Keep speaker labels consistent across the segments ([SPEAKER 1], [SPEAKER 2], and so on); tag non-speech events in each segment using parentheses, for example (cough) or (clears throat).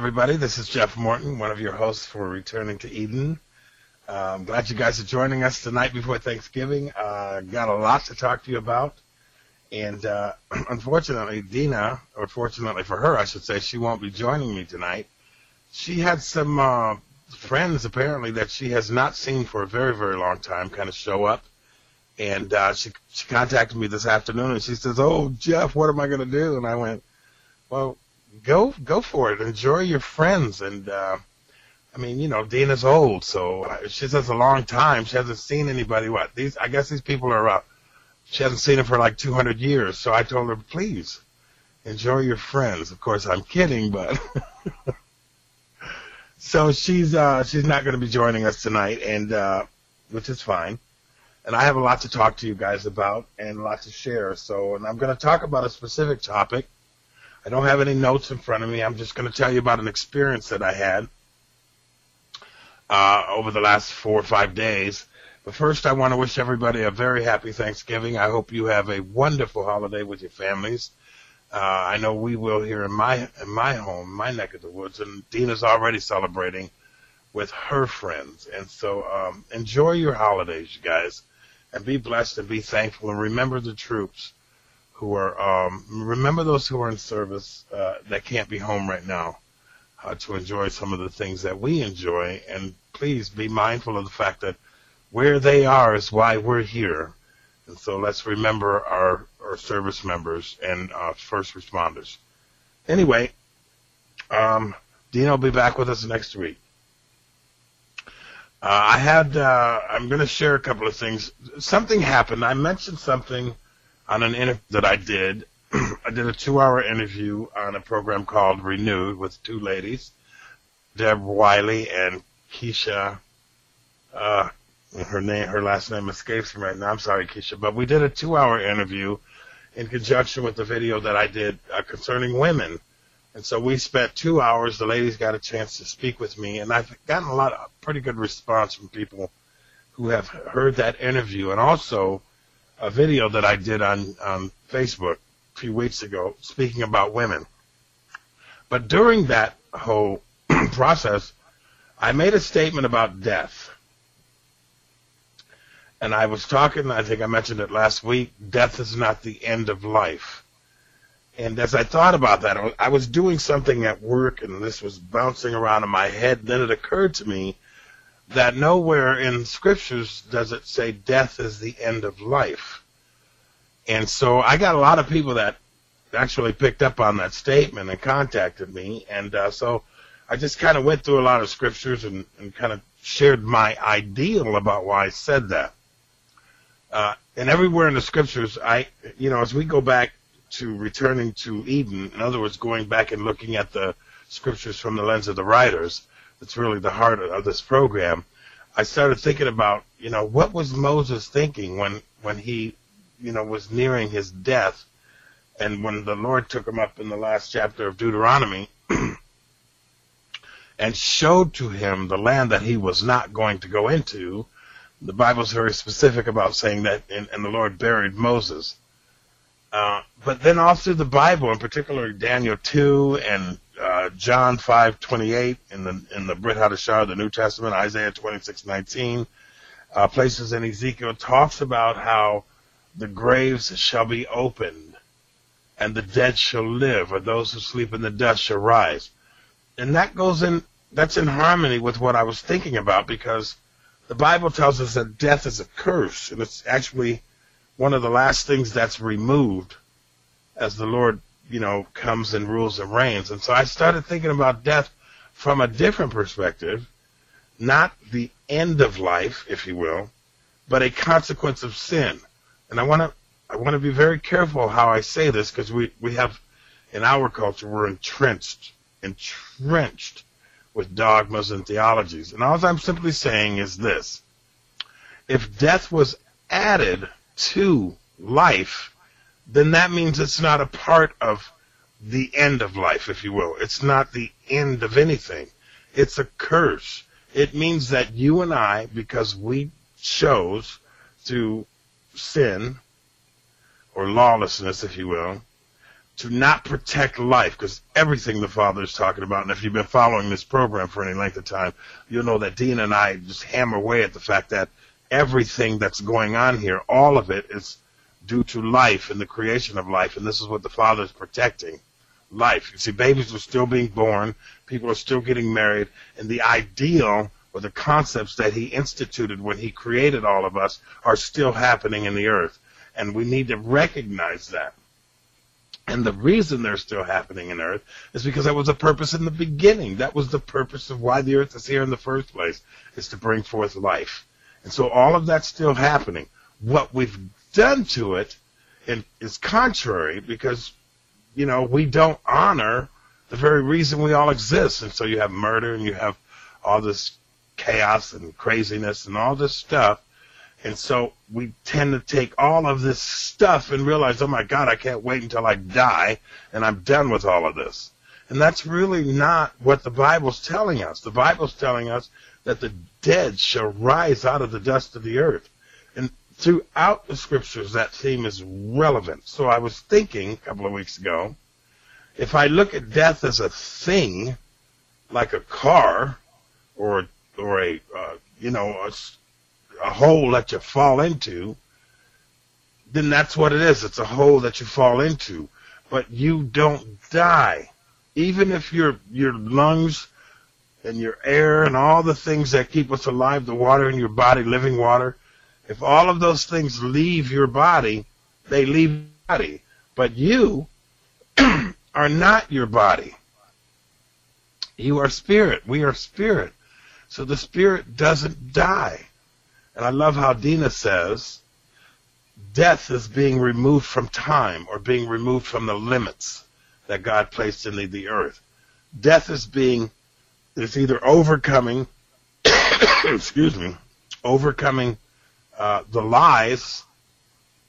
[SPEAKER 1] everybody. This is Jeff Morton, one of your hosts for Returning to Eden. Uh, I'm glad you guys are joining us tonight before Thanksgiving. Uh, got a lot to talk to you about. And uh, (clears throat) unfortunately, Dina, or fortunately for her, I should say, she won't be joining me tonight. She had some uh, friends, apparently, that she has not seen for a very, very long time kind of show up. And uh, she, she contacted me this afternoon and she says, Oh, Jeff, what am I going to do? And I went, Well, go go for it. Enjoy your friends. And uh, I mean, you know, Dina's old, so uh, she says a long time. She hasn't seen anybody. What these? I guess these people are. Uh, she hasn't seen them for like 200 years. So I told her, please enjoy your friends. Of course, I'm kidding, but. (laughs) so she's uh she's not going to be joining us tonight, and uh, which is fine. And I have a lot to talk to you guys about and a lot to share. So, and I'm going to talk about a specific topic I don't have any notes in front of me. I'm just going to tell you about an experience that I had uh, over the last four or five days. But first, I want to wish everybody a very happy Thanksgiving. I hope you have a wonderful holiday with your families. Uh, I know we will here in my in my home, my neck of the woods, and Dina's already celebrating with her friends. And so, um, enjoy your holidays, you guys, and be blessed and be thankful, and remember the troops who are um, remember those who are in service uh, that can't be home right now uh, to enjoy some of the things that we enjoy, and please be mindful of the fact that where they are is why we're here. And so let's remember our, our service members and uh, first responders. Anyway, um, Dina will be back with us next week. Uh, I had, uh, I'm going to share a couple of things. Something happened. I mentioned something on an interview that I did. (clears throat) I did a two-hour interview on a program called Renewed with two ladies, Deb Wiley and Keisha. Uh, her name, her last name escapes me right now. I'm sorry, Keisha, but we did a two-hour interview in conjunction with the video that I did uh, concerning women. And so we spent two hours. The ladies got a chance to speak with me, and I've gotten a lot of pretty good response from people who have heard that interview, and also a video that I did on, on Facebook a few weeks ago speaking about women. But during that whole (clears throat) process, I made a statement about death. And I was talking, I think I mentioned it last week, death is not the end of life. And as I thought about that, I was doing something at work and this was bouncing around in my head. Then it occurred to me that nowhere in scriptures does it say death is the end of life. And so I got a lot of people that actually picked up on that statement and contacted me. And uh, so I just kind of went through a lot of scriptures and, and kind of shared my ideal about why I said that. Uh, and everywhere in the scriptures, I, you know, as we go back to returning to Eden, in other words, going back and looking at the scriptures from the lens of the writers, that's really the heart of this program. I started thinking about, you know, what was Moses thinking when, when he, you know, was nearing his death and when the Lord took him up in the last chapter of Deuteronomy (clears throat) and showed to him the land that he was not going to go into, the Bible's very specific about saying that, and, and the Lord buried Moses. Uh, but then all through the Bible, in particular Daniel 2 and uh, John 5:28 in the in the Brit Hadashah, the New Testament, Isaiah 26:19, uh, places in Ezekiel talks about how the graves shall be opened, and the dead shall live, or those who sleep in the dust shall rise, and that goes in. That's in harmony with what I was thinking about because the Bible tells us that death is a curse, and it's actually one of the last things that's removed as the Lord you know, comes and rules and reigns. And so I started thinking about death from a different perspective, not the end of life, if you will, but a consequence of sin. And I want to I want to be very careful how I say this because we we have in our culture we're entrenched entrenched with dogmas and theologies. And all I'm simply saying is this. If death was added to life, then that means it's not a part of the end of life, if you will. It's not the end of anything. It's a curse. It means that you and I, because we chose to sin or lawlessness, if you will, to not protect life, because everything the Father is talking about, and if you've been following this program for any length of time, you'll know that Dina and I just hammer away at the fact that everything that's going on here, all of it is due to life and the creation of life, and this is what the Father is protecting life. You see, babies are still being born, people are still getting married, and the ideal or the concepts that He instituted when He created all of us are still happening in the earth. And we need to recognize that. And the reason they're still happening in earth is because that was the purpose in the beginning. That was the purpose of why the earth is here in the first place, is to bring forth life. And so all of that's still happening. What we've done to it and is contrary because, you know, we don't honor the very reason we all exist. And so you have murder and you have all this chaos and craziness and all this stuff. And so we tend to take all of this stuff and realize, oh my God, I can't wait until I die and I'm done with all of this. And that's really not what the Bible's telling us. The Bible's telling us that the dead shall rise out of the dust of the earth. Throughout the scriptures, that theme is relevant. So I was thinking a couple of weeks ago, if I look at death as a thing, like a car or or a uh, you know a, a hole that you fall into, then that's what it is. It's a hole that you fall into, but you don't die, even if your your lungs and your air and all the things that keep us alive, the water in your body, living water, if all of those things leave your body, they leave your body. But you (clears throat) are not your body. You are spirit. We are spirit. So the spirit doesn't die. And I love how Dina says, death is being removed from time or being removed from the limits that God placed in the, the earth. Death is being it's either overcoming, (coughs) excuse me, overcoming uh, the lies,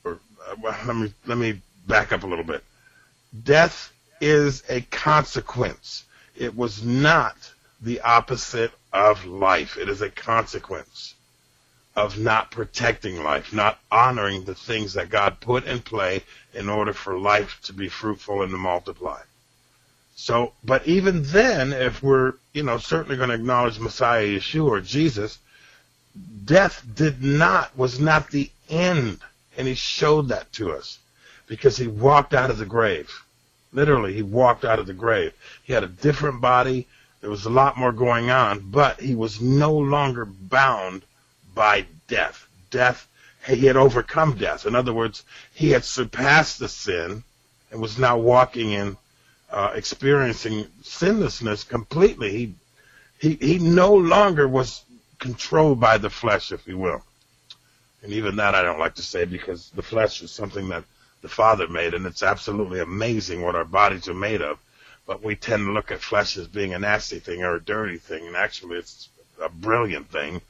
[SPEAKER 1] or uh, let me let me back up a little bit. Death is a consequence. It was not the opposite of life. It is a consequence of not protecting life, not honoring the things that God put in play in order for life to be fruitful and to multiply. So, but even then, if we're, you know, certainly going to acknowledge Messiah Yeshua or Jesus, death did not, was not the end. And he showed that to us because he walked out of the grave. Literally, he walked out of the grave. He had a different body. There was a lot more going on, but he was no longer bound by death. Death, he had overcome death. In other words, he had surpassed the sin and was now walking in uh, experiencing sinlessness completely. He, he, he no longer was controlled by the flesh, if you will. And even that I don't like to say because the flesh is something that the Father made, and it's absolutely amazing what our bodies are made of. But we tend to look at flesh as being a nasty thing or a dirty thing, and actually it's a brilliant thing.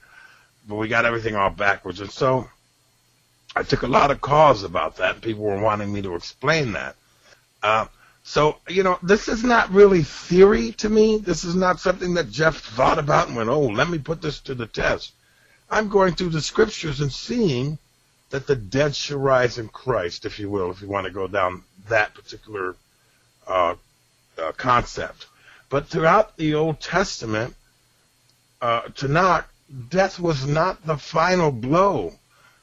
[SPEAKER 1] But we got everything all backwards. And so I took a lot of calls about that. People were wanting me to explain that. Uh, so, you know, this is not really theory to me. This is not something that Jeff thought about and went, oh, let me put this to the test. I'm going through the scriptures and seeing that the dead shall rise in Christ, if you will, if you want to go down that particular uh, uh, concept. But throughout the Old Testament, uh, Tanakh, death was not the final blow.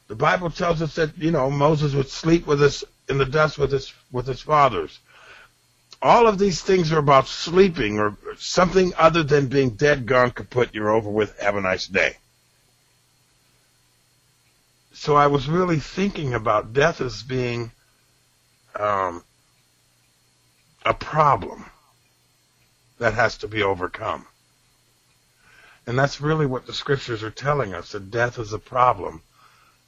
[SPEAKER 1] The Bible tells us that you know Moses would sleep with us in the dust with his with his fathers all of these things are about sleeping or something other than being dead, gone, kaput, you're over with, have a nice day. So I was really thinking about death as being um, a problem that has to be overcome. And that's really what the scriptures are telling us, that death is a problem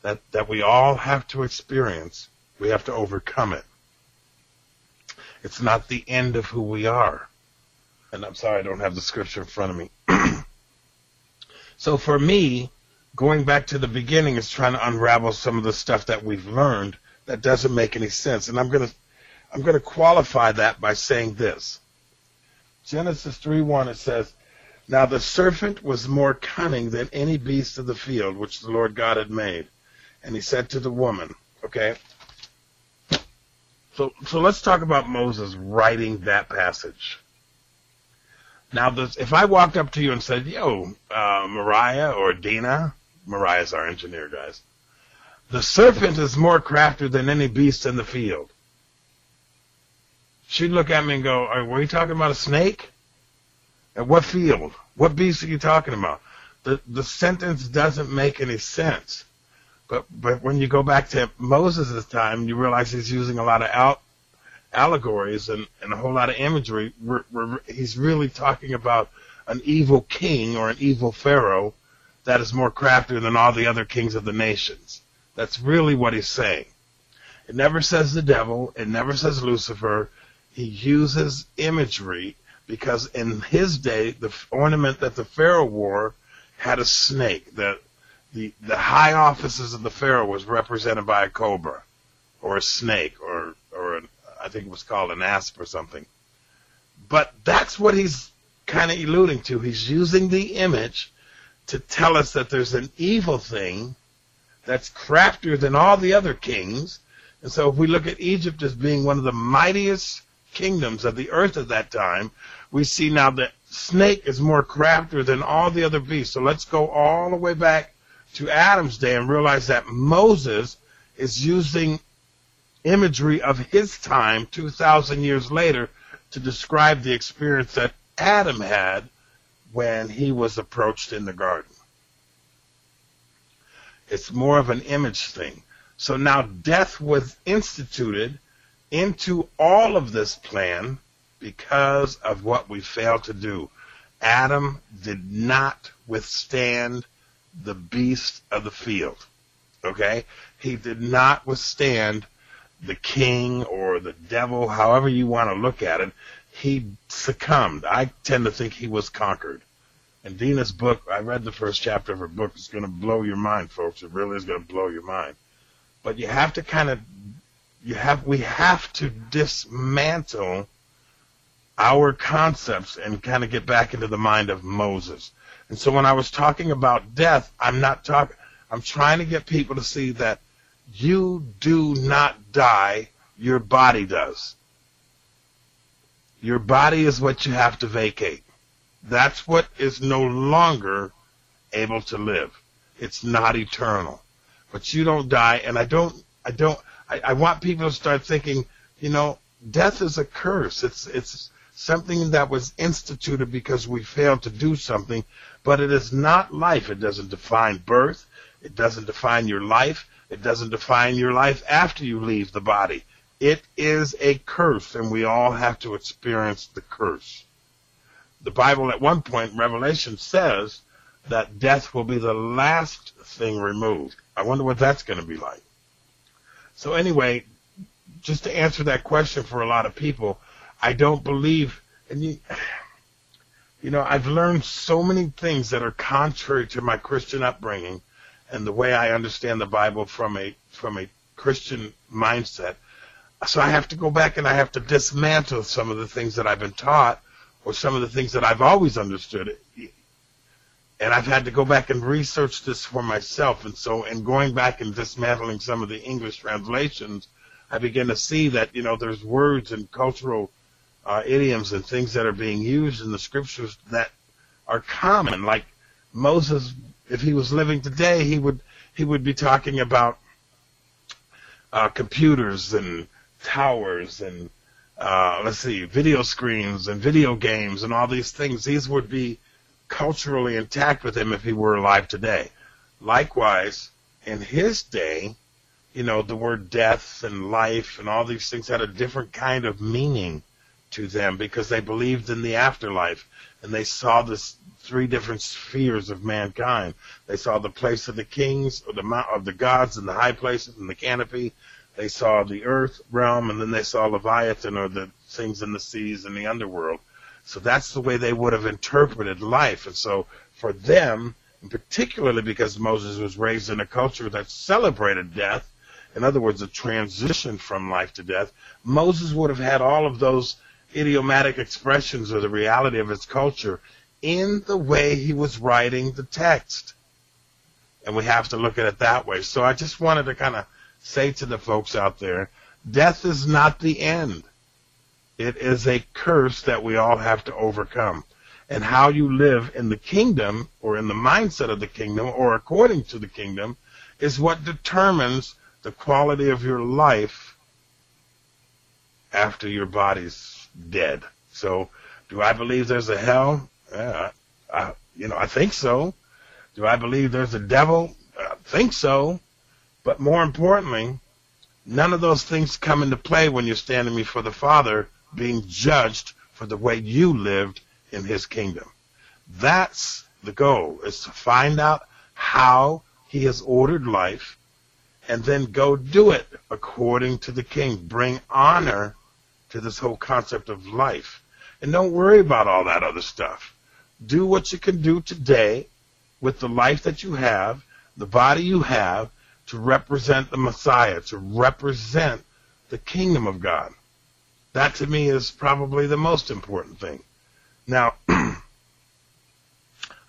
[SPEAKER 1] that, that we all have to experience. We have to overcome it. It's not the end of who we are. And I'm sorry I don't have the scripture in front of me. (clears throat) so for me, going back to the beginning is trying to unravel some of the stuff that we've learned that doesn't make any sense. And I'm going to I'm going to qualify that by saying this. Genesis 3:1 it says, "Now the serpent was more cunning than any beast of the field which the Lord God had made." And he said to the woman, okay? So, so let's talk about Moses writing that passage. Now, this, if I walked up to you and said, "Yo, uh, Mariah or Dina," Mariah's our engineer, guys. The serpent is more crafty than any beast in the field. She'd look at me and go, "Were you talking about a snake? At what field? What beast are you talking about?" The the sentence doesn't make any sense. But but when you go back to Moses' time, you realize he's using a lot of al- allegories and, and a whole lot of imagery. We're, we're, he's really talking about an evil king or an evil pharaoh that is more crafty than all the other kings of the nations. That's really what he's saying. It never says the devil. It never says Lucifer. He uses imagery because in his day, the ornament that the Pharaoh wore had a snake. The, the, the high offices of the Pharaoh was represented by a cobra or a snake or, or an, I think it was called an asp or something. But that's what he's kind of alluding to. He's using the image to tell us that there's an evil thing that's craftier than all the other kings. And so if we look at Egypt as being one of the mightiest kingdoms of the earth at that time, we see now that snake is more craftier than all the other beasts. So let's go all the way back to Adam's day and realize that Moses is using imagery of his time 2,000 years later to describe the experience that Adam had when he was approached in the garden. It's more of an image thing. So now death was instituted into all of this plan because of what we failed to do. Adam did not withstand the beast of the field. Okay? He did not withstand the king or the devil, however you want to look at it. He succumbed. I tend to think he was conquered. And Dina's book, I read the first chapter of her book. It's going to blow your mind, folks. It really is going to blow your mind. But you have to kind of, you have, we have to dismantle our concepts and kind of get back into the mind of Moses. And so when I was talking about death, I'm not talking, I'm trying to get people to see that you do not die, your body does. Your body is what you have to vacate. That's what is no longer able to live. It's not eternal. But you don't die, and I don't, I don't, I, I want people to start thinking, you know, death is a curse. It's, it's something that was instituted because we failed to do something, but it is not life. It doesn't define birth. It doesn't define your life. It doesn't define your life after you leave the body. It is a curse, and we all have to experience the curse. The Bible at one point, Revelation says that death will be the last thing removed. I wonder what that's going to be like. So anyway, just to answer that question for a lot of people, I don't believe, and you, you know, I've learned so many things that are contrary to my Christian upbringing and the way I understand the Bible from a from a Christian mindset. So I have to go back and I have to dismantle some of the things that I've been taught or some of the things that I've always understood. And I've had to go back and research this for myself. And so in going back and dismantling some of the English translations, I begin to see that, you know, there's words and cultural uh, idioms and things that are being used in the scriptures that are common. Like Moses, if he was living today, he would he would be talking about uh, computers and towers and uh, let's see, video screens and video games and all these things. These would be culturally intact with him if he were alive today. Likewise, in his day, you know, the word death and life and all these things had a different kind of meaning to them because they believed in the afterlife and they saw the three different spheres of mankind. They saw the place of the kings, or the mount of the gods, and the high places, and the canopy. They saw the earth realm, and then they saw Leviathan, or the things in the seas and the underworld. So that's the way they would have interpreted life. And so for them, particularly because Moses was raised in a culture that celebrated death, in other words, a transition from life to death, Moses would have had all of those idiomatic expressions or the reality of his culture in the way he was writing the text. And we have to look at it that way. So I just wanted to kind of say to the folks out there Death is not the end. It is a curse that we all have to overcome. And how you live in the kingdom or in the mindset of the kingdom or according to the kingdom is what determines the quality of your life after your body's dead. So, do I believe there's a hell? I, you know, I think so. Do I believe there's a devil? I think so. But more importantly, none of those things come into play when you're standing before the Father being judged for the way you lived in his kingdom. That's the goal, is to find out how he has ordered life and then go do it according to the king. Bring honor to this whole concept of life. And don't worry about all that other stuff. Do what you can do today with the life that you have, the body you have, to represent the Messiah, to represent the kingdom of God. That to me is probably the most important thing. Now, (clears throat)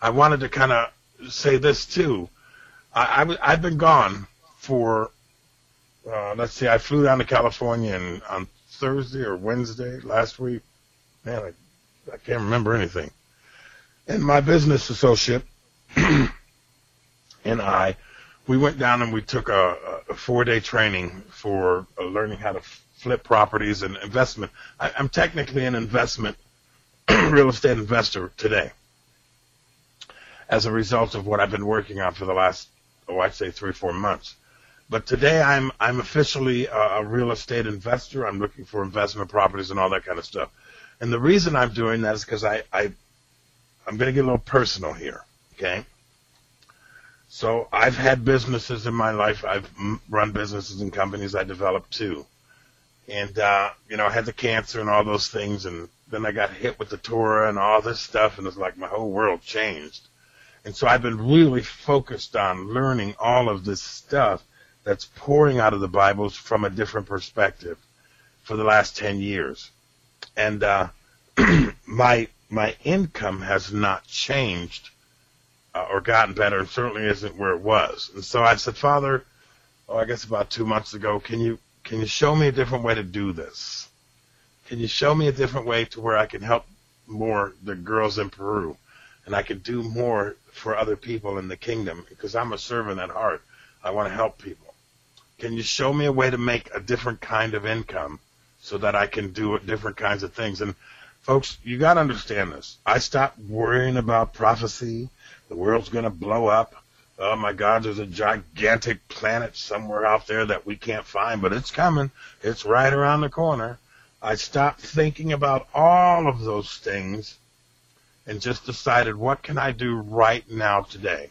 [SPEAKER 1] I wanted to kind of say this too. I, I, have been gone for, uh, let's see, I flew down to California and, on Thursday or Wednesday last week. Man, I, I can't remember anything. And my business associate (clears throat) and I, we went down and we took a, a four day training for uh, learning how to flip properties and investment. I, I'm technically an investment (clears throat) real estate investor today as a result of what I've been working on for the last, oh, I'd say three, four months. But today I'm, I'm officially a, a real estate investor. I'm looking for investment properties and all that kind of stuff. And the reason I'm doing that is because I, I, I'm going to get a little personal here. Okay. So I've had businesses in my life. I've run businesses and companies I developed too and uh, you know, I had the cancer and all those things, and then I got hit with the Torah and all this stuff, and it's like my whole world changed. And so I've been really focused on learning all of this stuff that's pouring out of the Bibles from a different perspective for the last ten years, and uh, (clears throat) my my income has not changed uh, or gotten better, and certainly isn't where it was. And so I said, Father, oh, I guess about two months ago, can you can you show me a different way to do this? Can you show me a different way to where I can help more the girls in Peru and I can do more for other people in the kingdom because I'm a servant at heart. I want to help people. Can you show me a way to make a different kind of income so that I can do different kinds of things? And folks, you got to understand this. I stopped worrying about prophecy. The world's going to blow up oh my God, there's a gigantic planet somewhere out there that we can't find, but it's coming. It's right around the corner. I stopped thinking about all of those things and just decided, what can I do right now today?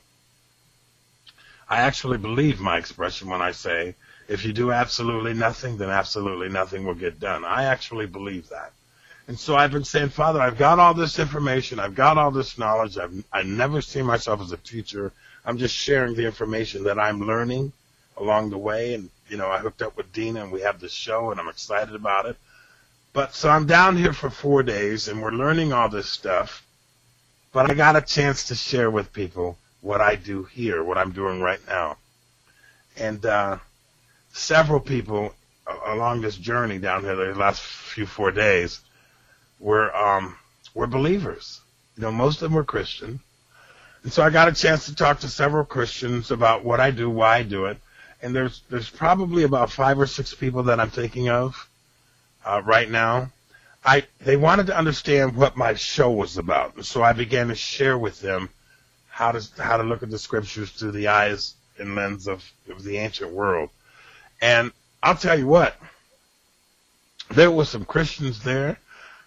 [SPEAKER 1] I actually believe my expression when I say, if you do absolutely nothing, then absolutely nothing will get done. I actually believe that. And so I've been saying, Father, I've got all this information. I've got all this knowledge. I've, I never see myself as a teacher. I'm just sharing the information that I'm learning along the way. And, you know, I hooked up with Dina and we have this show and I'm excited about it. But so I'm down here for four days and we're learning all this stuff. But I got a chance to share with people what I do here, what I'm doing right now. And, uh, several people along this journey down here, the last few four days, were, um, were believers. You know, most of them were Christian and so I got a chance to talk to several Christians about what I do, why I do it. And there's there's probably about five or six people that I'm thinking of uh, right now. I they wanted to understand what my show was about, and so I began to share with them how to how to look at the scriptures through the eyes and lens of, of the ancient world. And I'll tell you what, there were some Christians there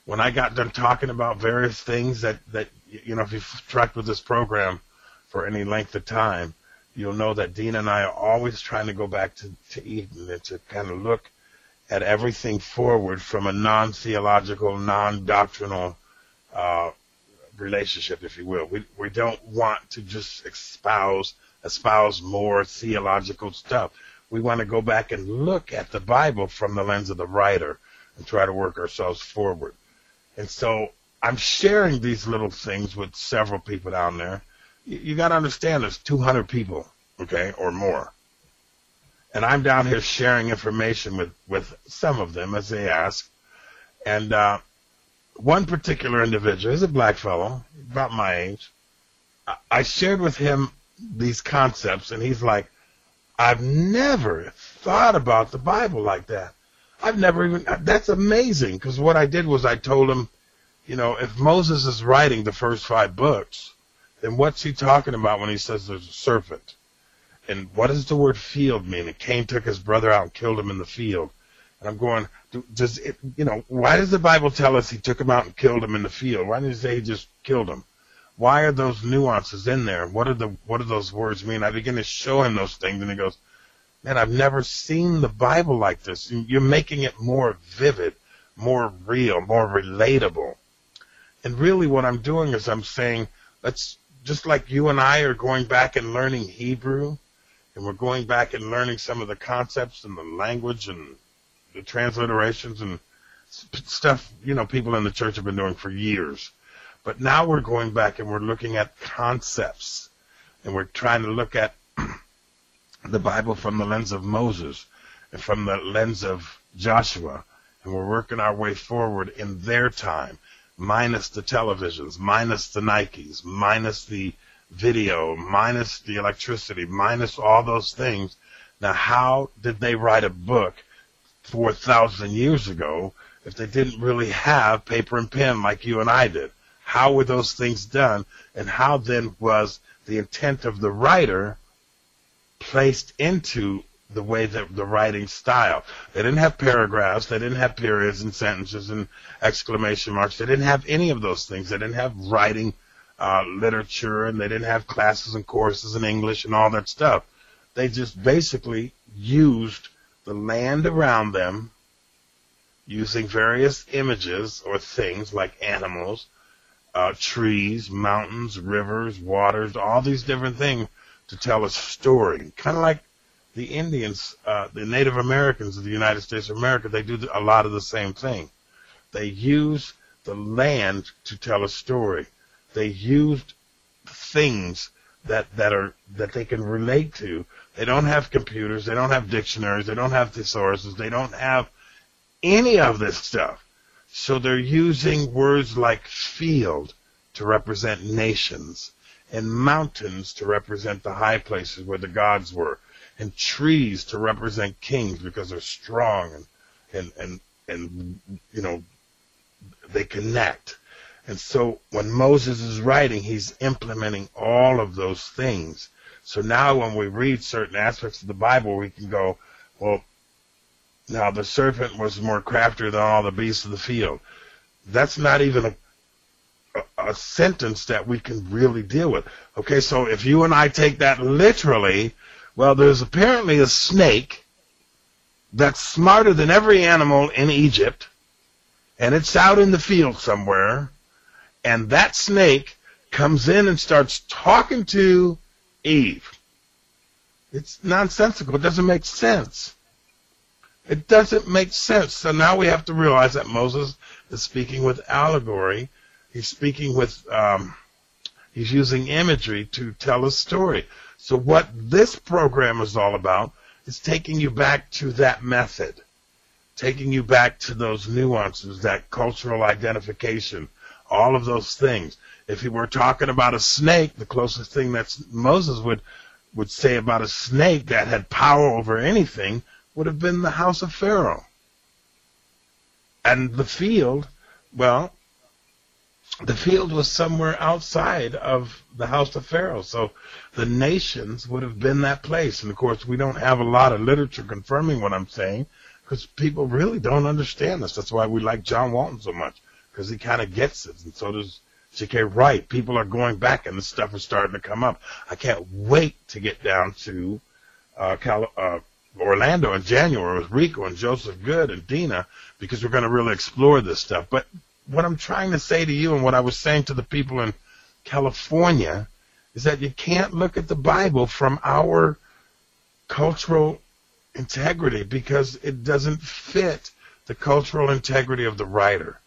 [SPEAKER 1] when I got done talking about various things that that you know, if you've tracked with this program for any length of time, you'll know that Dina and I are always trying to go back to, to Eden and to kind of look at everything forward from a non-theological, non-doctrinal uh, relationship, if you will. We we don't want to just espouse espouse more theological stuff. We want to go back and look at the Bible from the lens of the writer and try to work ourselves forward. And so I'm sharing these little things with several people down there. You, you got to understand there's 200 people, okay, or more. and I'm down here sharing information with, with some of them as they ask. And uh, one particular individual, he's a black fellow, about my age. I shared with him these concepts, and he's like, I've never thought about the Bible like that. I've never even, that's amazing, because what I did was I told him, you know, if Moses is writing the first five books, then what's he talking about when he says there's a serpent? And what does the word field mean? And Cain took his brother out and killed him in the field. And I'm going, does it, you know, why does the Bible tell us he took him out and killed him in the field? Why didn't he say he just killed him? Why are those nuances in there? What are the, what do those words mean? I begin to show him those things and he goes, man, I've never seen the Bible like this. You're making it more vivid, more real, more relatable. And really what I'm doing is I'm saying, let's, just like you and I are going back and learning Hebrew, and we're going back and learning some of the concepts and the language and the transliterations and stuff, you know, people in the church have been doing for years. But now we're going back and we're looking at concepts and we're trying to look at (clears throat) the Bible from the lens of Moses and from the lens of Joshua. And we're working our way forward in their time, minus the televisions, minus the Nikes, minus the video, minus the electricity, minus all those things. Now, how did they write a book 4,000 years ago if they didn't really have paper and pen like you and I did? How were those things done? And how then was the intent of the writer placed into the way that the writing style. They didn't have paragraphs, they didn't have periods and sentences and exclamation marks. They didn't have any of those things. They didn't have writing uh, literature and they didn't have classes and courses in English and all that stuff. They just basically used the land around them using various images or things like animals, uh, trees, mountains, rivers, waters, all these different things to tell a story. Kind of like the Indians, uh, the Native Americans of the United States of America, they do a lot of the same thing. They use the land to tell a story they used things that that are that they can relate to. They don't have computers, they don't have dictionaries, they don't have thesauruses, they don't have any of this stuff. So they're using words like field to represent nations and mountains to represent the high places where the gods were and trees to represent kings because they're strong and and and, and you know they connect and so when Moses is writing, he's implementing all of those things. So now when we read certain aspects of the Bible, we can go, well, now the serpent was more craftier than all the beasts of the field. That's not even a, a, a sentence that we can really deal with. Okay, so if you and I take that literally, well, there's apparently a snake that's smarter than every animal in Egypt, and it's out in the field somewhere, and that snake comes in and starts talking to Eve. It's nonsensical. It doesn't make sense. It doesn't make sense. So now we have to realize that Moses is speaking with allegory. He's speaking with, um, he's using imagery to tell a story. So what this program is all about is taking you back to that method, taking you back to those nuances, that cultural identification, all of those things. If he were talking about a snake, the closest thing that Moses would would say about a snake that had power over anything would have been the house of Pharaoh. And the field, well, the field was somewhere outside of the house of Pharaoh. So the nations would have been that place. And of course, we don't have a lot of literature confirming what I'm saying because people really don't understand this. That's why we like John Walton so much because he kind of gets it, and so does G.K. Wright. People are going back, and the stuff is starting to come up. I can't wait to get down to uh, Cal- uh, Orlando in January with Rico and Joseph Good and Dina because we're going to really explore this stuff. But what I'm trying to say to you, and what I was saying to the people in California, is that you can't look at the Bible from our cultural integrity because it doesn't fit the cultural integrity of the writer.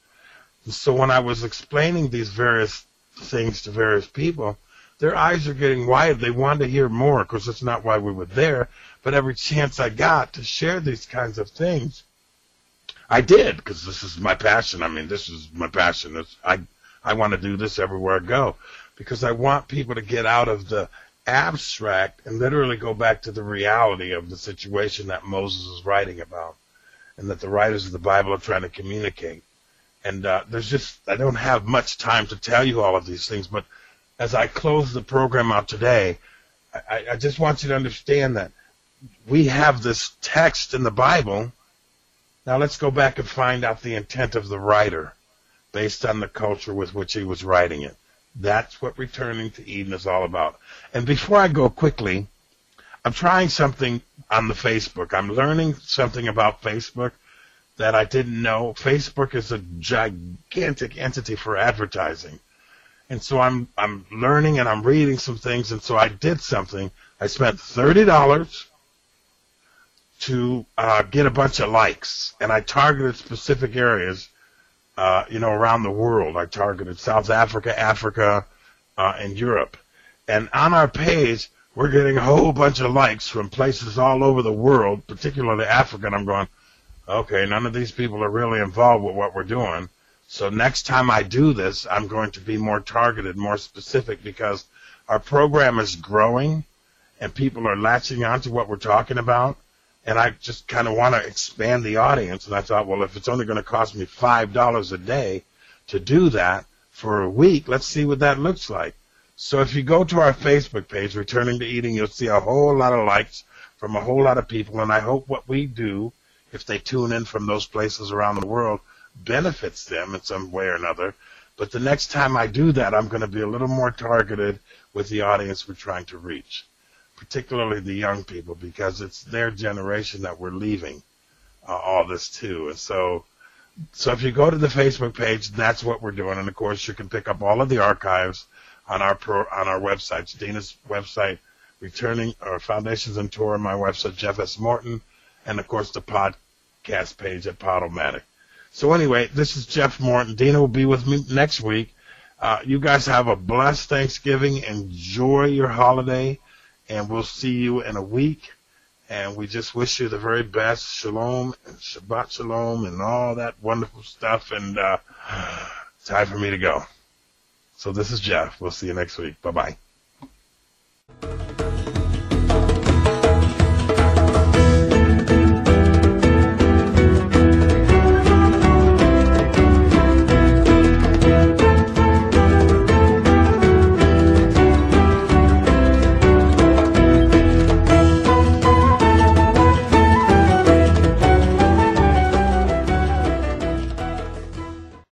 [SPEAKER 1] So when I was explaining these various things to various people, their eyes are getting wide. They want to hear more. because that's not why we were there. But every chance I got to share these kinds of things, I did because this is my passion. I mean, this is my passion. It's, I I want to do this everywhere I go because I want people to get out of the abstract and literally go back to the reality of the situation that Moses is writing about and that the writers of the Bible are trying to communicate. And uh, there's just, I don't have much time to tell you all of these things, but as I close the program out today, I, I just want you to understand that we have this text in the Bible. Now let's go back and find out the intent of the writer based on the culture with which he was writing it. That's what returning to Eden is all about. And before I go quickly, I'm trying something on the Facebook. I'm learning something about Facebook that I didn't know. Facebook is a gigantic entity for advertising. And so I'm I'm learning and I'm reading some things and so I did something. I spent thirty dollars to uh, get a bunch of likes and I targeted specific areas uh, you know, around the world. I targeted South Africa, Africa, uh, and Europe. And on our page, we're getting a whole bunch of likes from places all over the world, particularly Africa. And I'm going, okay, none of these people are really involved with what we're doing. So next time I do this, I'm going to be more targeted, more specific because our program is growing and people are latching onto what we're talking about and I just kind of want to expand the audience. And I thought, well, if it's only going to cost me five dollars a day to do that for a week, let's see what that looks like. So if you go to our Facebook page, Returning to Eden, you'll see a whole lot of likes from a whole lot of people. And I hope what we do, if they tune in from those places around the world, benefits them in some way or another. But the next time I do that, I'm going to be a little more targeted with the audience we're trying to reach particularly the young people, because it's their generation that we're leaving uh, all this to. And so, so if you go to the Facebook page, that's what we're doing. And of course, you can pick up all of the archives on our pro, on our websites. Dina's website, Returning or Foundations and Torah, my website, Jeff S. Morton, and of course the podcast page at Podomatic. So anyway, this is Jeff Morton. Dina will be with me next week. Uh, you guys have a blessed Thanksgiving. Enjoy your holiday and we'll see you in a week. And we just wish you the very best. Shalom and Shabbat Shalom and all that wonderful stuff. And uh, time for me to go. So this is Jeff. We'll see you next week. Bye bye.